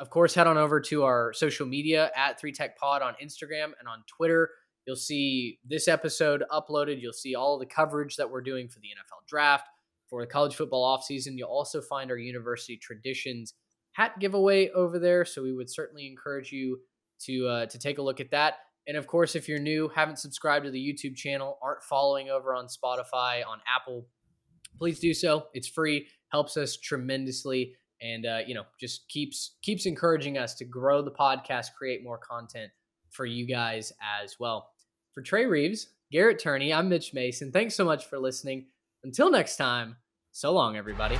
of course, head on over to our social media at Three Tech Pod on Instagram and on Twitter. You'll see this episode uploaded. You'll see all the coverage that we're doing for the NFL draft, for the college football offseason. You'll also find our University Traditions hat giveaway over there. So we would certainly encourage you to uh, to take a look at that. And of course, if you're new, haven't subscribed to the YouTube channel, aren't following over on Spotify, on Apple, please do so. It's free, helps us tremendously, and uh, you know just keeps keeps encouraging us to grow the podcast, create more content for you guys as well. For Trey Reeves, Garrett Turney, I'm Mitch Mason. Thanks so much for listening. Until next time, so long, everybody.